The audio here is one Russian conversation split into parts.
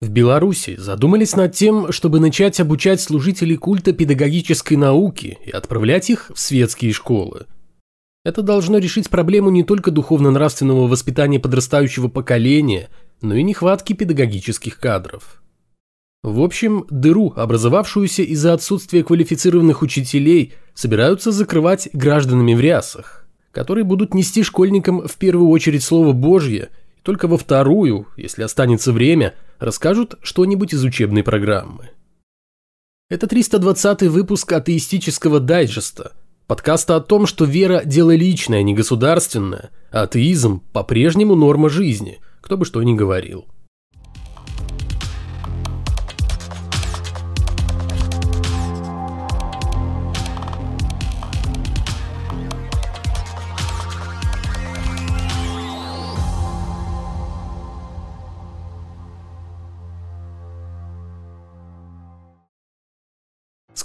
В Беларуси задумались над тем, чтобы начать обучать служителей культа педагогической науки и отправлять их в светские школы. Это должно решить проблему не только духовно-нравственного воспитания подрастающего поколения, но и нехватки педагогических кадров. В общем, дыру, образовавшуюся из-за отсутствия квалифицированных учителей, собираются закрывать гражданами в рясах, которые будут нести школьникам в первую очередь Слово Божье, только во вторую, если останется время – расскажут что-нибудь из учебной программы. Это 320 выпуск атеистического дайджеста, подкаста о том, что вера – дело личное, а не государственное, а атеизм – по-прежнему норма жизни, кто бы что ни говорил.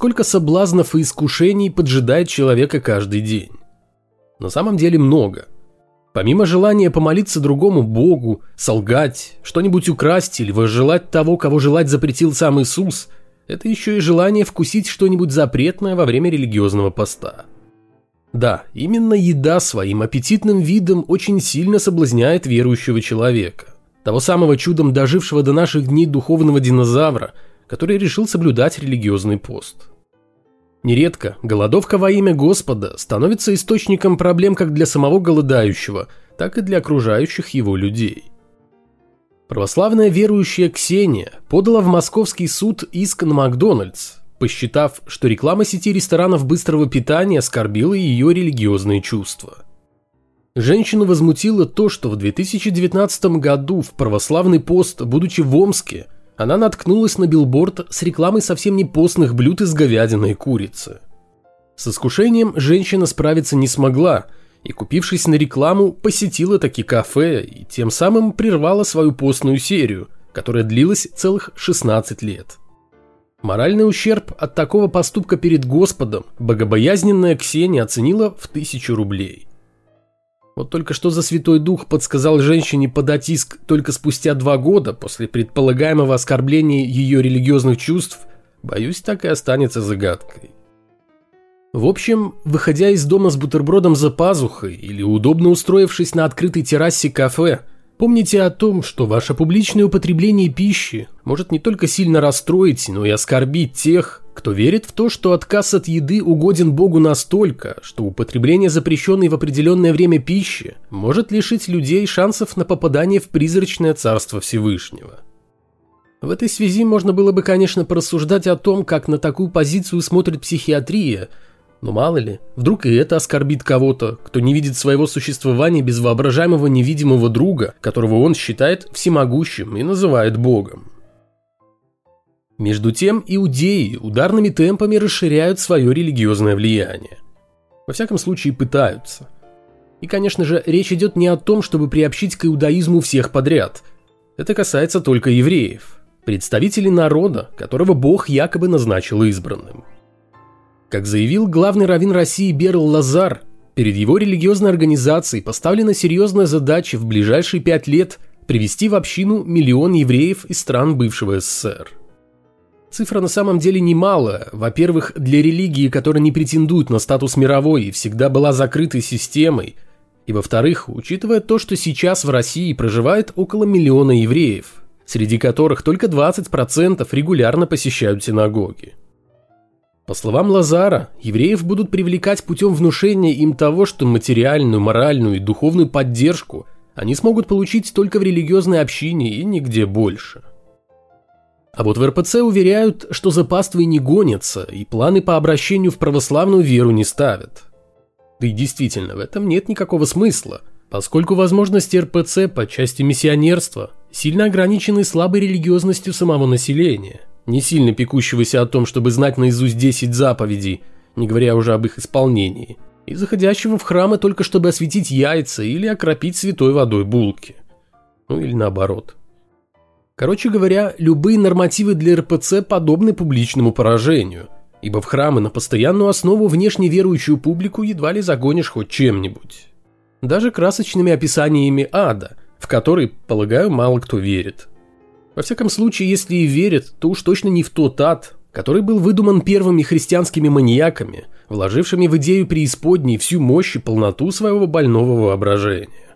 Сколько соблазнов и искушений поджидает человека каждый день? На самом деле много. Помимо желания помолиться другому Богу, солгать, что-нибудь украсть или возжелать того, кого желать запретил сам Иисус, это еще и желание вкусить что-нибудь запретное во время религиозного поста. Да, именно еда своим аппетитным видом очень сильно соблазняет верующего человека. Того самого чудом дожившего до наших дней духовного динозавра, который решил соблюдать религиозный пост. Нередко голодовка во имя Господа становится источником проблем как для самого голодающего, так и для окружающих его людей. Православная верующая Ксения подала в московский суд иск на Макдональдс, посчитав, что реклама сети ресторанов быстрого питания оскорбила ее религиозные чувства. Женщину возмутило то, что в 2019 году в православный пост, будучи в Омске, она наткнулась на билборд с рекламой совсем не постных блюд из говядины и курицы. С искушением женщина справиться не смогла и, купившись на рекламу, посетила таки кафе и тем самым прервала свою постную серию, которая длилась целых 16 лет. Моральный ущерб от такого поступка перед Господом богобоязненная Ксения оценила в тысячу рублей – вот только что за Святой Дух подсказал женщине подать иск только спустя два года после предполагаемого оскорбления ее религиозных чувств, боюсь, так и останется загадкой. В общем, выходя из дома с бутербродом за пазухой или удобно устроившись на открытой террасе кафе, помните о том, что ваше публичное употребление пищи может не только сильно расстроить, но и оскорбить тех, кто верит в то, что отказ от еды угоден Богу настолько, что употребление запрещенной в определенное время пищи может лишить людей шансов на попадание в призрачное царство Всевышнего. В этой связи можно было бы, конечно, порассуждать о том, как на такую позицию смотрит психиатрия, но мало ли, вдруг и это оскорбит кого-то, кто не видит своего существования без воображаемого невидимого друга, которого он считает всемогущим и называет Богом. Между тем, иудеи ударными темпами расширяют свое религиозное влияние. Во всяком случае, пытаются. И, конечно же, речь идет не о том, чтобы приобщить к иудаизму всех подряд. Это касается только евреев, представителей народа, которого Бог якобы назначил избранным. Как заявил главный раввин России Берл Лазар, перед его религиозной организацией поставлена серьезная задача в ближайшие пять лет привести в общину миллион евреев из стран бывшего СССР. Цифра на самом деле немалая. Во-первых, для религии, которая не претендует на статус мировой и всегда была закрытой системой. И во-вторых, учитывая то, что сейчас в России проживает около миллиона евреев, среди которых только 20% регулярно посещают синагоги. По словам Лазара, евреев будут привлекать путем внушения им того, что материальную, моральную и духовную поддержку они смогут получить только в религиозной общине и нигде больше – а вот в РПЦ уверяют, что за паствой не гонятся и планы по обращению в православную веру не ставят. Да и действительно, в этом нет никакого смысла, поскольку возможности РПЦ по части миссионерства сильно ограничены слабой религиозностью самого населения, не сильно пекущегося о том, чтобы знать наизусть 10 заповедей, не говоря уже об их исполнении, и заходящего в храмы только чтобы осветить яйца или окропить святой водой булки. Ну или наоборот – Короче говоря, любые нормативы для РПЦ подобны публичному поражению, ибо в храмы на постоянную основу внешне верующую публику едва ли загонишь хоть чем-нибудь. Даже красочными описаниями ада, в который, полагаю, мало кто верит. Во всяком случае, если и верят, то уж точно не в тот ад, который был выдуман первыми христианскими маньяками, вложившими в идею преисподней всю мощь и полноту своего больного воображения.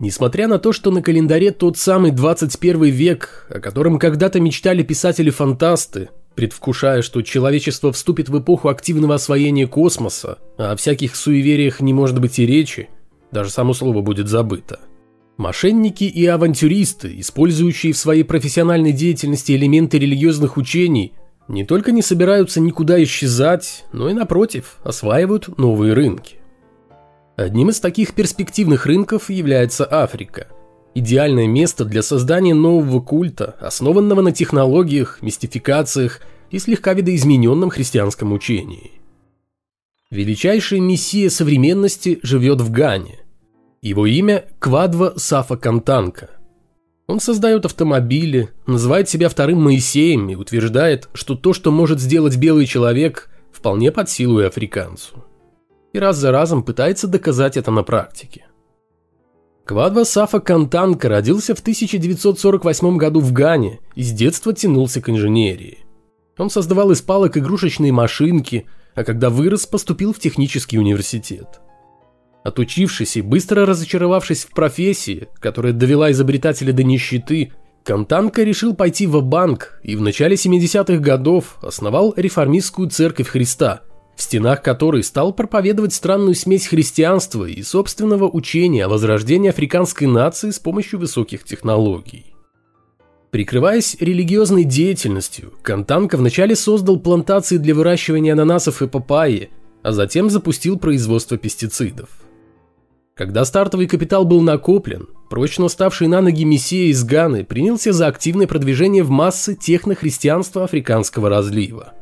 Несмотря на то, что на календаре тот самый 21 век, о котором когда-то мечтали писатели-фантасты, предвкушая, что человечество вступит в эпоху активного освоения космоса, а о всяких суевериях не может быть и речи, даже само слово будет забыто – Мошенники и авантюристы, использующие в своей профессиональной деятельности элементы религиозных учений, не только не собираются никуда исчезать, но и напротив, осваивают новые рынки. Одним из таких перспективных рынков является Африка. Идеальное место для создания нового культа, основанного на технологиях, мистификациях и слегка видоизмененном христианском учении. Величайший мессия современности живет в Гане, его имя Квадва Сафа Кантанка. Он создает автомобили, называет себя вторым Моисеем и утверждает, что то, что может сделать белый человек, вполне под силу и африканцу. И раз за разом пытается доказать это на практике. Квадва Сафа Кантанка родился в 1948 году в Гане и с детства тянулся к инженерии. Он создавал из палок игрушечные машинки, а когда вырос, поступил в технический университет. Отучившись и быстро разочаровавшись в профессии, которая довела изобретателя до нищеты, Кантанка решил пойти в банк и в начале 70-х годов основал реформистскую церковь Христа, в стенах которой стал проповедовать странную смесь христианства и собственного учения о возрождении африканской нации с помощью высоких технологий. Прикрываясь религиозной деятельностью, Кантанка вначале создал плантации для выращивания ананасов и папайи, а затем запустил производство пестицидов. Когда стартовый капитал был накоплен, прочно ставший на ноги мессия из Ганы принялся за активное продвижение в массы технохристианства африканского разлива.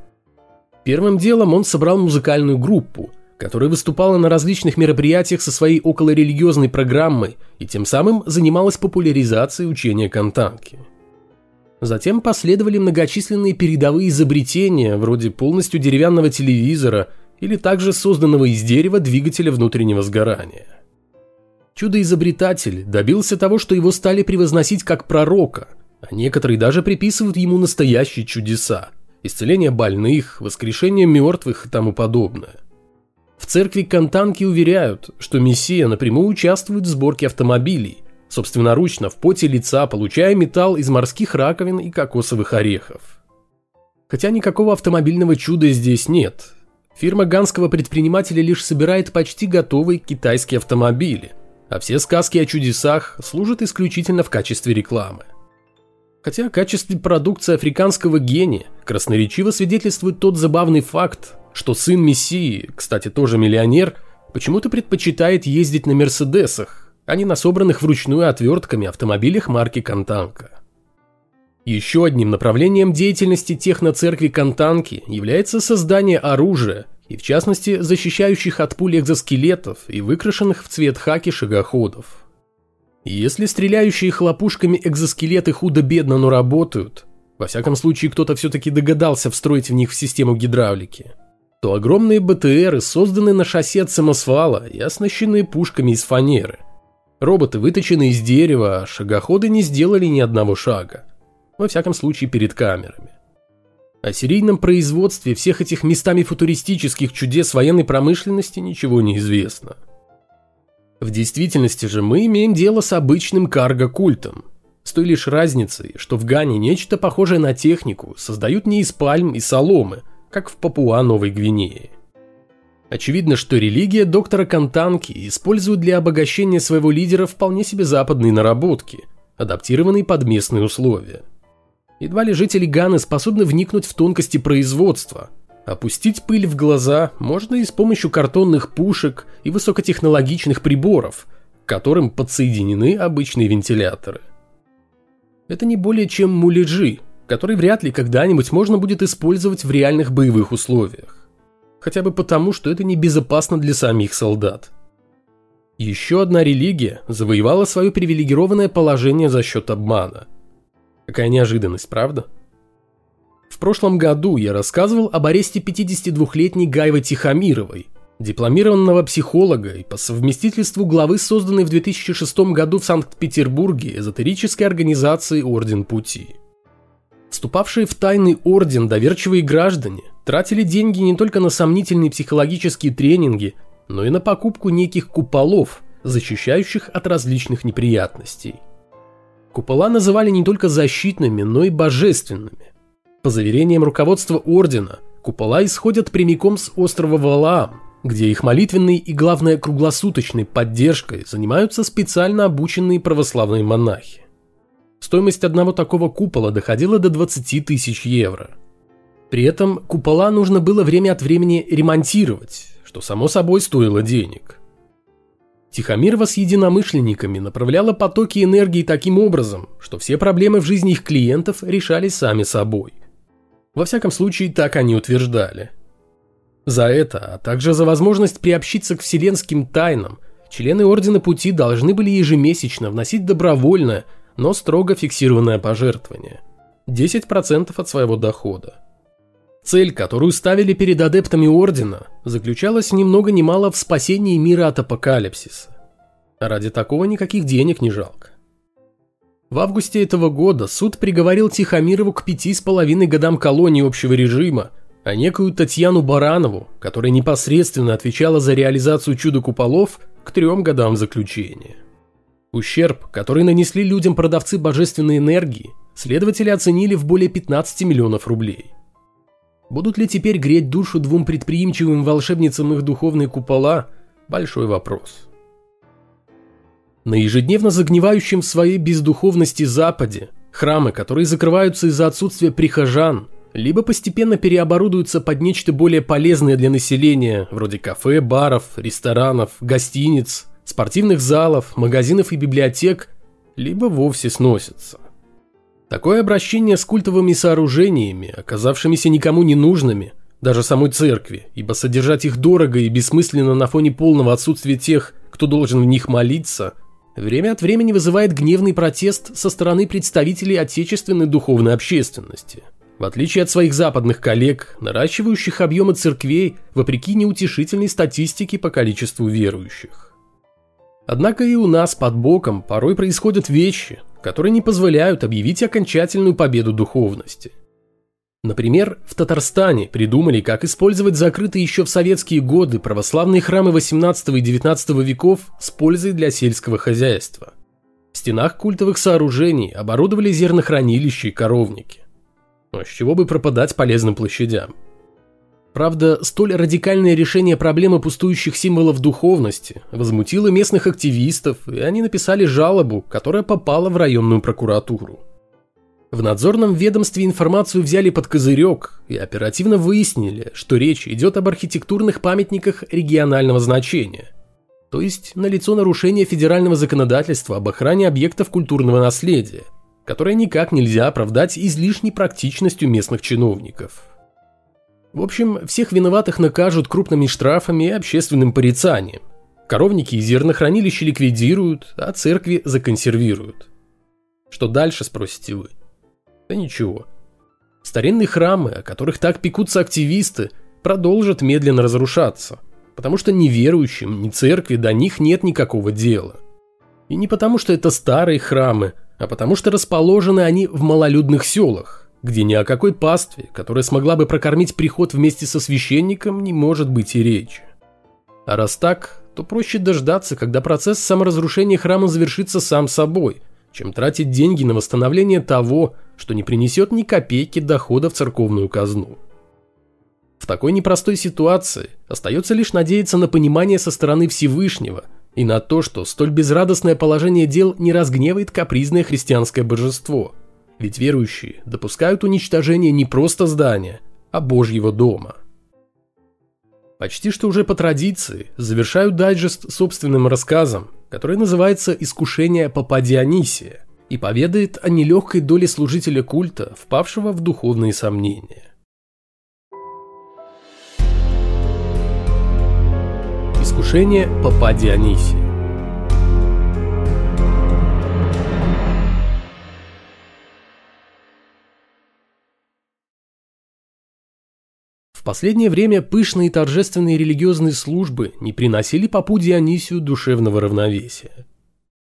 Первым делом он собрал музыкальную группу, которая выступала на различных мероприятиях со своей околорелигиозной программой и тем самым занималась популяризацией учения Кантанки. Затем последовали многочисленные передовые изобретения, вроде полностью деревянного телевизора или также созданного из дерева двигателя внутреннего сгорания – Чудо-изобретатель добился того, что его стали превозносить как пророка, а некоторые даже приписывают ему настоящие чудеса – исцеление больных, воскрешение мертвых и тому подобное. В церкви Кантанки уверяют, что Мессия напрямую участвует в сборке автомобилей, собственноручно в поте лица, получая металл из морских раковин и кокосовых орехов. Хотя никакого автомобильного чуда здесь нет. Фирма ганского предпринимателя лишь собирает почти готовые китайские автомобили – а все сказки о чудесах служат исключительно в качестве рекламы. Хотя о качестве продукции африканского гения красноречиво свидетельствует тот забавный факт, что сын Мессии, кстати, тоже миллионер, почему-то предпочитает ездить на Мерседесах, а не на собранных вручную отвертками автомобилях марки Кантанка. Еще одним направлением деятельности техноцеркви Кантанки является создание оружия, и в частности защищающих от пуль экзоскелетов и выкрашенных в цвет хаки шагоходов. Если стреляющие хлопушками экзоскелеты худо-бедно, но работают, во всяком случае кто-то все-таки догадался встроить в них в систему гидравлики, то огромные БТРы созданы на шасси от самосвала и оснащены пушками из фанеры. Роботы выточены из дерева, а шагоходы не сделали ни одного шага. Во всяком случае перед камерами. О серийном производстве всех этих местами футуристических чудес военной промышленности ничего не известно. В действительности же мы имеем дело с обычным карго-культом, с той лишь разницей, что в Гане нечто похожее на технику создают не из пальм и соломы, как в Папуа-Новой Гвинее. Очевидно, что религия доктора Кантанки использует для обогащения своего лидера вполне себе западные наработки, адаптированные под местные условия. Едва ли жители Ганы способны вникнуть в тонкости производства. Опустить пыль в глаза можно и с помощью картонных пушек и высокотехнологичных приборов, к которым подсоединены обычные вентиляторы. Это не более чем муляжи, которые вряд ли когда-нибудь можно будет использовать в реальных боевых условиях. Хотя бы потому, что это небезопасно для самих солдат. Еще одна религия завоевала свое привилегированное положение за счет обмана. Какая неожиданность, правда? Прошлом году я рассказывал об аресте 52-летней Гайвы Тихомировой, дипломированного психолога и по совместительству главы созданной в 2006 году в Санкт-Петербурге эзотерической организации Орден Пути. Вступавшие в тайный орден доверчивые граждане тратили деньги не только на сомнительные психологические тренинги, но и на покупку неких куполов, защищающих от различных неприятностей. Купола называли не только защитными, но и божественными. По заверениям руководства ордена, купола исходят прямиком с острова Валаам, где их молитвенной и, главное, круглосуточной поддержкой занимаются специально обученные православные монахи. Стоимость одного такого купола доходила до 20 тысяч евро. При этом купола нужно было время от времени ремонтировать, что само собой стоило денег. Тихомирова с единомышленниками направляла потоки энергии таким образом, что все проблемы в жизни их клиентов решались сами собой. Во всяком случае, так они утверждали – за это, а также за возможность приобщиться к вселенским тайнам, члены Ордена Пути должны были ежемесячно вносить добровольное, но строго фиксированное пожертвование – 10% от своего дохода. Цель, которую ставили перед адептами Ордена, заключалась ни много ни мало в спасении мира от апокалипсиса. Ради такого никаких денег не жалко. В августе этого года суд приговорил Тихомирову к пяти с половиной годам колонии общего режима – а некую Татьяну Баранову, которая непосредственно отвечала за реализацию чудо-куполов, к трем годам заключения. Ущерб, который нанесли людям продавцы божественной энергии, следователи оценили в более 15 миллионов рублей. Будут ли теперь греть душу двум предприимчивым волшебницам их духовные купола – большой вопрос. На ежедневно загнивающем в своей бездуховности Западе храмы, которые закрываются из-за отсутствия прихожан – либо постепенно переоборудуются под нечто более полезное для населения, вроде кафе, баров, ресторанов, гостиниц, спортивных залов, магазинов и библиотек, либо вовсе сносятся. Такое обращение с культовыми сооружениями, оказавшимися никому не нужными, даже самой церкви, ибо содержать их дорого и бессмысленно на фоне полного отсутствия тех, кто должен в них молиться, время от времени вызывает гневный протест со стороны представителей отечественной духовной общественности – в отличие от своих западных коллег, наращивающих объемы церквей вопреки неутешительной статистике по количеству верующих. Однако и у нас под боком порой происходят вещи, которые не позволяют объявить окончательную победу духовности. Например, в Татарстане придумали, как использовать закрытые еще в советские годы православные храмы 18 и 19 веков с пользой для сельского хозяйства. В стенах культовых сооружений оборудовали зернохранилища и коровники. Но с чего бы пропадать полезным площадям? Правда, столь радикальное решение проблемы пустующих символов духовности возмутило местных активистов, и они написали жалобу, которая попала в районную прокуратуру. В надзорном ведомстве информацию взяли под козырек и оперативно выяснили, что речь идет об архитектурных памятниках регионального значения. То есть налицо нарушение федерального законодательства об охране объектов культурного наследия – которое никак нельзя оправдать излишней практичностью местных чиновников. В общем, всех виноватых накажут крупными штрафами и общественным порицанием. Коровники и зернохранилища ликвидируют, а церкви законсервируют. Что дальше, спросите вы? Да ничего. Старинные храмы, о которых так пекутся активисты, продолжат медленно разрушаться, потому что ни верующим, ни церкви до них нет никакого дела. И не потому, что это старые храмы, а потому что расположены они в малолюдных селах, где ни о какой пастве, которая смогла бы прокормить приход вместе со священником, не может быть и речи. А раз так, то проще дождаться, когда процесс саморазрушения храма завершится сам собой, чем тратить деньги на восстановление того, что не принесет ни копейки дохода в церковную казну. В такой непростой ситуации остается лишь надеяться на понимание со стороны Всевышнего – и на то, что столь безрадостное положение дел не разгневает капризное христианское божество. Ведь верующие допускают уничтожение не просто здания, а Божьего дома. Почти что уже по традиции завершаю дайджест собственным рассказом, который называется «Искушение Папа Дионисия» и поведает о нелегкой доле служителя культа, впавшего в духовные сомнения. Искушение Папа В последнее время пышные торжественные религиозные службы не приносили попу Дионисию душевного равновесия.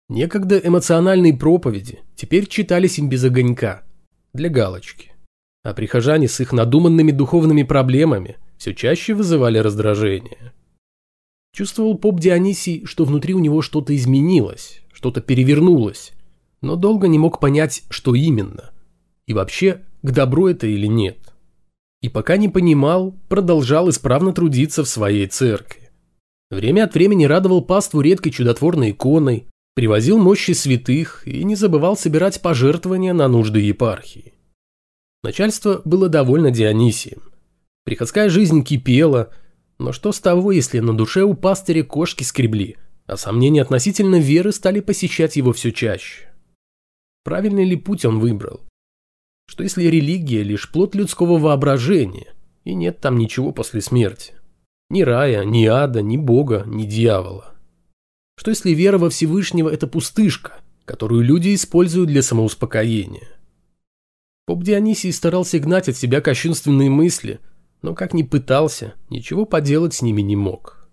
Некогда эмоциональные проповеди теперь читались им без огонька, для галочки. А прихожане с их надуманными духовными проблемами все чаще вызывали раздражение. Чувствовал поп Дионисий, что внутри у него что-то изменилось, что-то перевернулось, но долго не мог понять, что именно. И вообще, к добру это или нет и пока не понимал, продолжал исправно трудиться в своей церкви. Время от времени радовал паству редкой чудотворной иконой, привозил мощи святых и не забывал собирать пожертвования на нужды епархии. Начальство было довольно Дионисием. Приходская жизнь кипела, но что с того, если на душе у пастыря кошки скребли, а сомнения относительно веры стали посещать его все чаще? Правильный ли путь он выбрал? Что если религия лишь плод людского воображения, и нет там ничего после смерти. Ни рая, ни ада, ни бога, ни дьявола. Что если вера во Всевышнего – это пустышка, которую люди используют для самоуспокоения? Поп Дионисий старался гнать от себя кощунственные мысли, но как ни пытался, ничего поделать с ними не мог.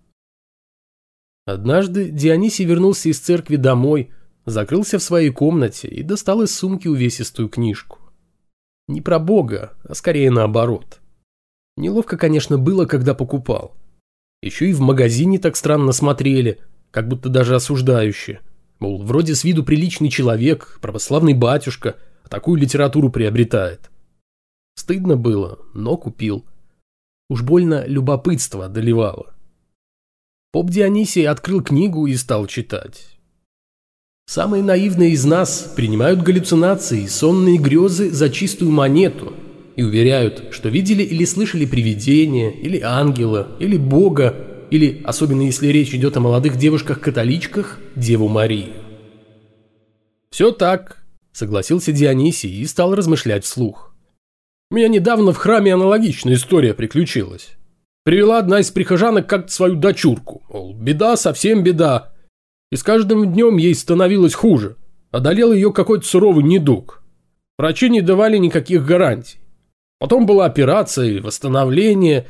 Однажды Дионисий вернулся из церкви домой, закрылся в своей комнате и достал из сумки увесистую книжку. Не про Бога, а скорее наоборот. Неловко, конечно, было, когда покупал. Еще и в магазине так странно смотрели, как будто даже осуждающие. Мол, вроде с виду приличный человек, православный батюшка, а такую литературу приобретает. Стыдно было, но купил. Уж больно любопытство одолевало. Поп Дионисий открыл книгу и стал читать. Самые наивные из нас принимают галлюцинации и сонные грезы за чистую монету и уверяют, что видели или слышали привидение, или ангела, или Бога, или, особенно если речь идет о молодых девушках-католичках, Деву Марию. «Все так», — согласился Дионисий и стал размышлять вслух. «У меня недавно в храме аналогичная история приключилась. Привела одна из прихожанок как-то свою дочурку, мол, беда, совсем беда, и с каждым днем ей становилось хуже. Одолел ее какой-то суровый недуг. Врачи не давали никаких гарантий. Потом была операция и восстановление.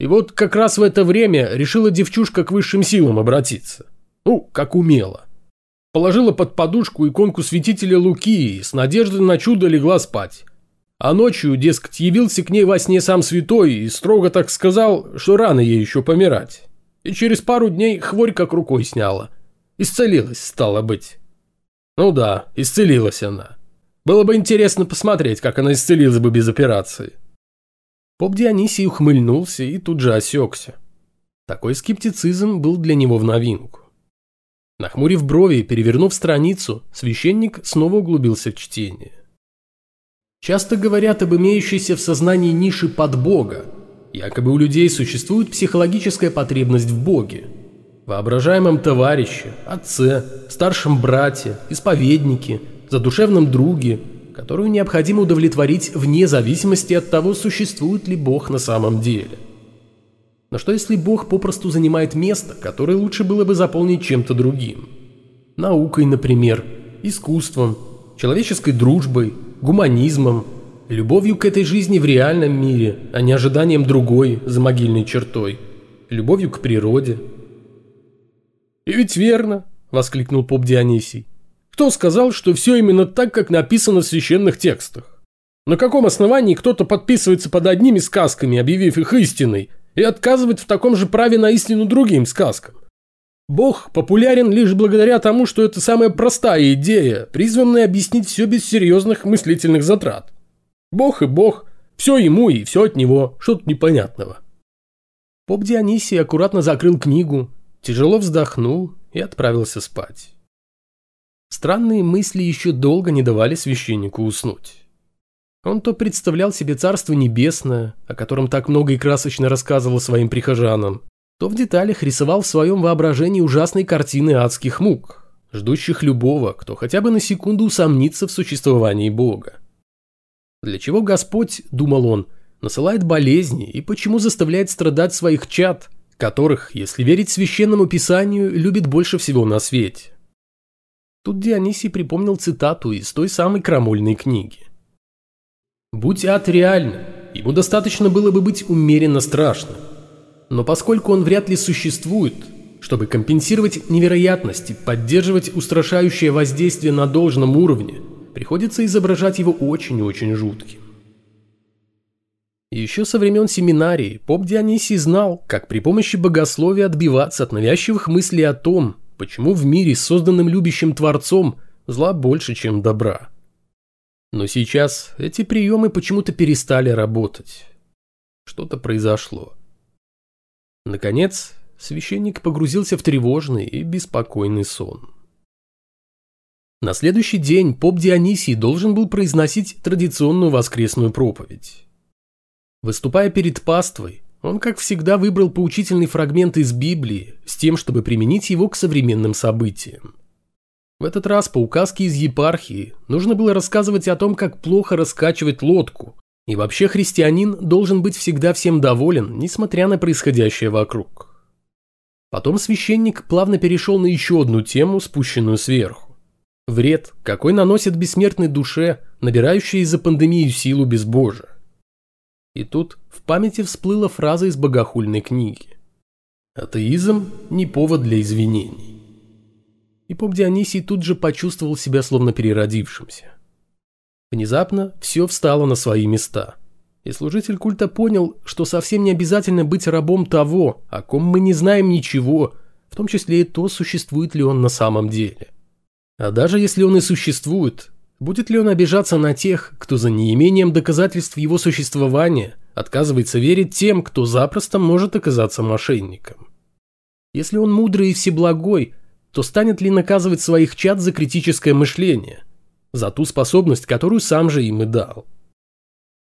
И вот как раз в это время решила девчушка к высшим силам обратиться. Ну, как умела. Положила под подушку иконку святителя Луки и с надеждой на чудо легла спать. А ночью, дескать, явился к ней во сне сам святой и строго так сказал, что рано ей еще помирать. И через пару дней хворь как рукой сняла – Исцелилась, стало быть. Ну да, исцелилась она. Было бы интересно посмотреть, как она исцелилась бы без операции. Поп Дионисий ухмыльнулся и тут же осекся. Такой скептицизм был для него в новинку. Нахмурив брови и перевернув страницу, священник снова углубился в чтение. Часто говорят об имеющейся в сознании нише под Бога. Якобы у людей существует психологическая потребность в Боге, воображаемом товарище, отце, старшем брате, исповеднике, задушевном друге, которую необходимо удовлетворить вне зависимости от того, существует ли Бог на самом деле. Но что если Бог попросту занимает место, которое лучше было бы заполнить чем-то другим? Наукой, например, искусством, человеческой дружбой, гуманизмом, любовью к этой жизни в реальном мире, а не ожиданием другой за могильной чертой, любовью к природе – «И ведь верно!» – воскликнул поп Дионисий. «Кто сказал, что все именно так, как написано в священных текстах? На каком основании кто-то подписывается под одними сказками, объявив их истиной, и отказывает в таком же праве на истину другим сказкам? Бог популярен лишь благодаря тому, что это самая простая идея, призванная объяснить все без серьезных мыслительных затрат. Бог и Бог, все ему и все от него, что-то непонятного. Поп Дионисий аккуратно закрыл книгу, тяжело вздохнул и отправился спать. Странные мысли еще долго не давали священнику уснуть. Он то представлял себе Царство Небесное, о котором так много и красочно рассказывал своим прихожанам, то в деталях рисовал в своем воображении ужасные картины адских мук, ждущих любого, кто хотя бы на секунду усомнится в существовании Бога. Для чего Господь, думал он, насылает болезни и почему заставляет страдать своих чад, которых, если верить священному писанию, любит больше всего на свете. Тут Дионисий припомнил цитату из той самой крамольной книги. «Будь ад реально, ему достаточно было бы быть умеренно страшным. Но поскольку он вряд ли существует, чтобы компенсировать невероятности, поддерживать устрашающее воздействие на должном уровне, приходится изображать его очень-очень жутким. Еще со времен семинарии поп Дионисий знал, как при помощи богословия отбиваться от навязчивых мыслей о том, почему в мире, созданным любящим Творцом, зла больше, чем добра. Но сейчас эти приемы почему-то перестали работать. Что-то произошло. Наконец, священник погрузился в тревожный и беспокойный сон. На следующий день поп Дионисий должен был произносить традиционную воскресную проповедь. Выступая перед паствой, он, как всегда, выбрал поучительный фрагмент из Библии с тем, чтобы применить его к современным событиям. В этот раз по указке из епархии нужно было рассказывать о том, как плохо раскачивать лодку, и вообще христианин должен быть всегда всем доволен, несмотря на происходящее вокруг. Потом священник плавно перешел на еще одну тему, спущенную сверху. Вред, какой наносит бессмертной душе, набирающей из-за пандемии силу безбожия. И тут в памяти всплыла фраза из богохульной книги. «Атеизм – не повод для извинений». И поп Дионисий тут же почувствовал себя словно переродившимся. Внезапно все встало на свои места. И служитель культа понял, что совсем не обязательно быть рабом того, о ком мы не знаем ничего, в том числе и то, существует ли он на самом деле. А даже если он и существует, Будет ли он обижаться на тех, кто за неимением доказательств его существования отказывается верить тем, кто запросто может оказаться мошенником? Если он мудрый и всеблагой, то станет ли наказывать своих чад за критическое мышление, за ту способность, которую сам же им и дал?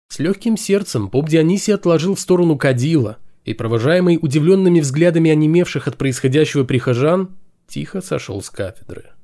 С легким сердцем поп Дионисий отложил в сторону кадила и, провожаемый удивленными взглядами онемевших от происходящего прихожан, тихо сошел с кафедры.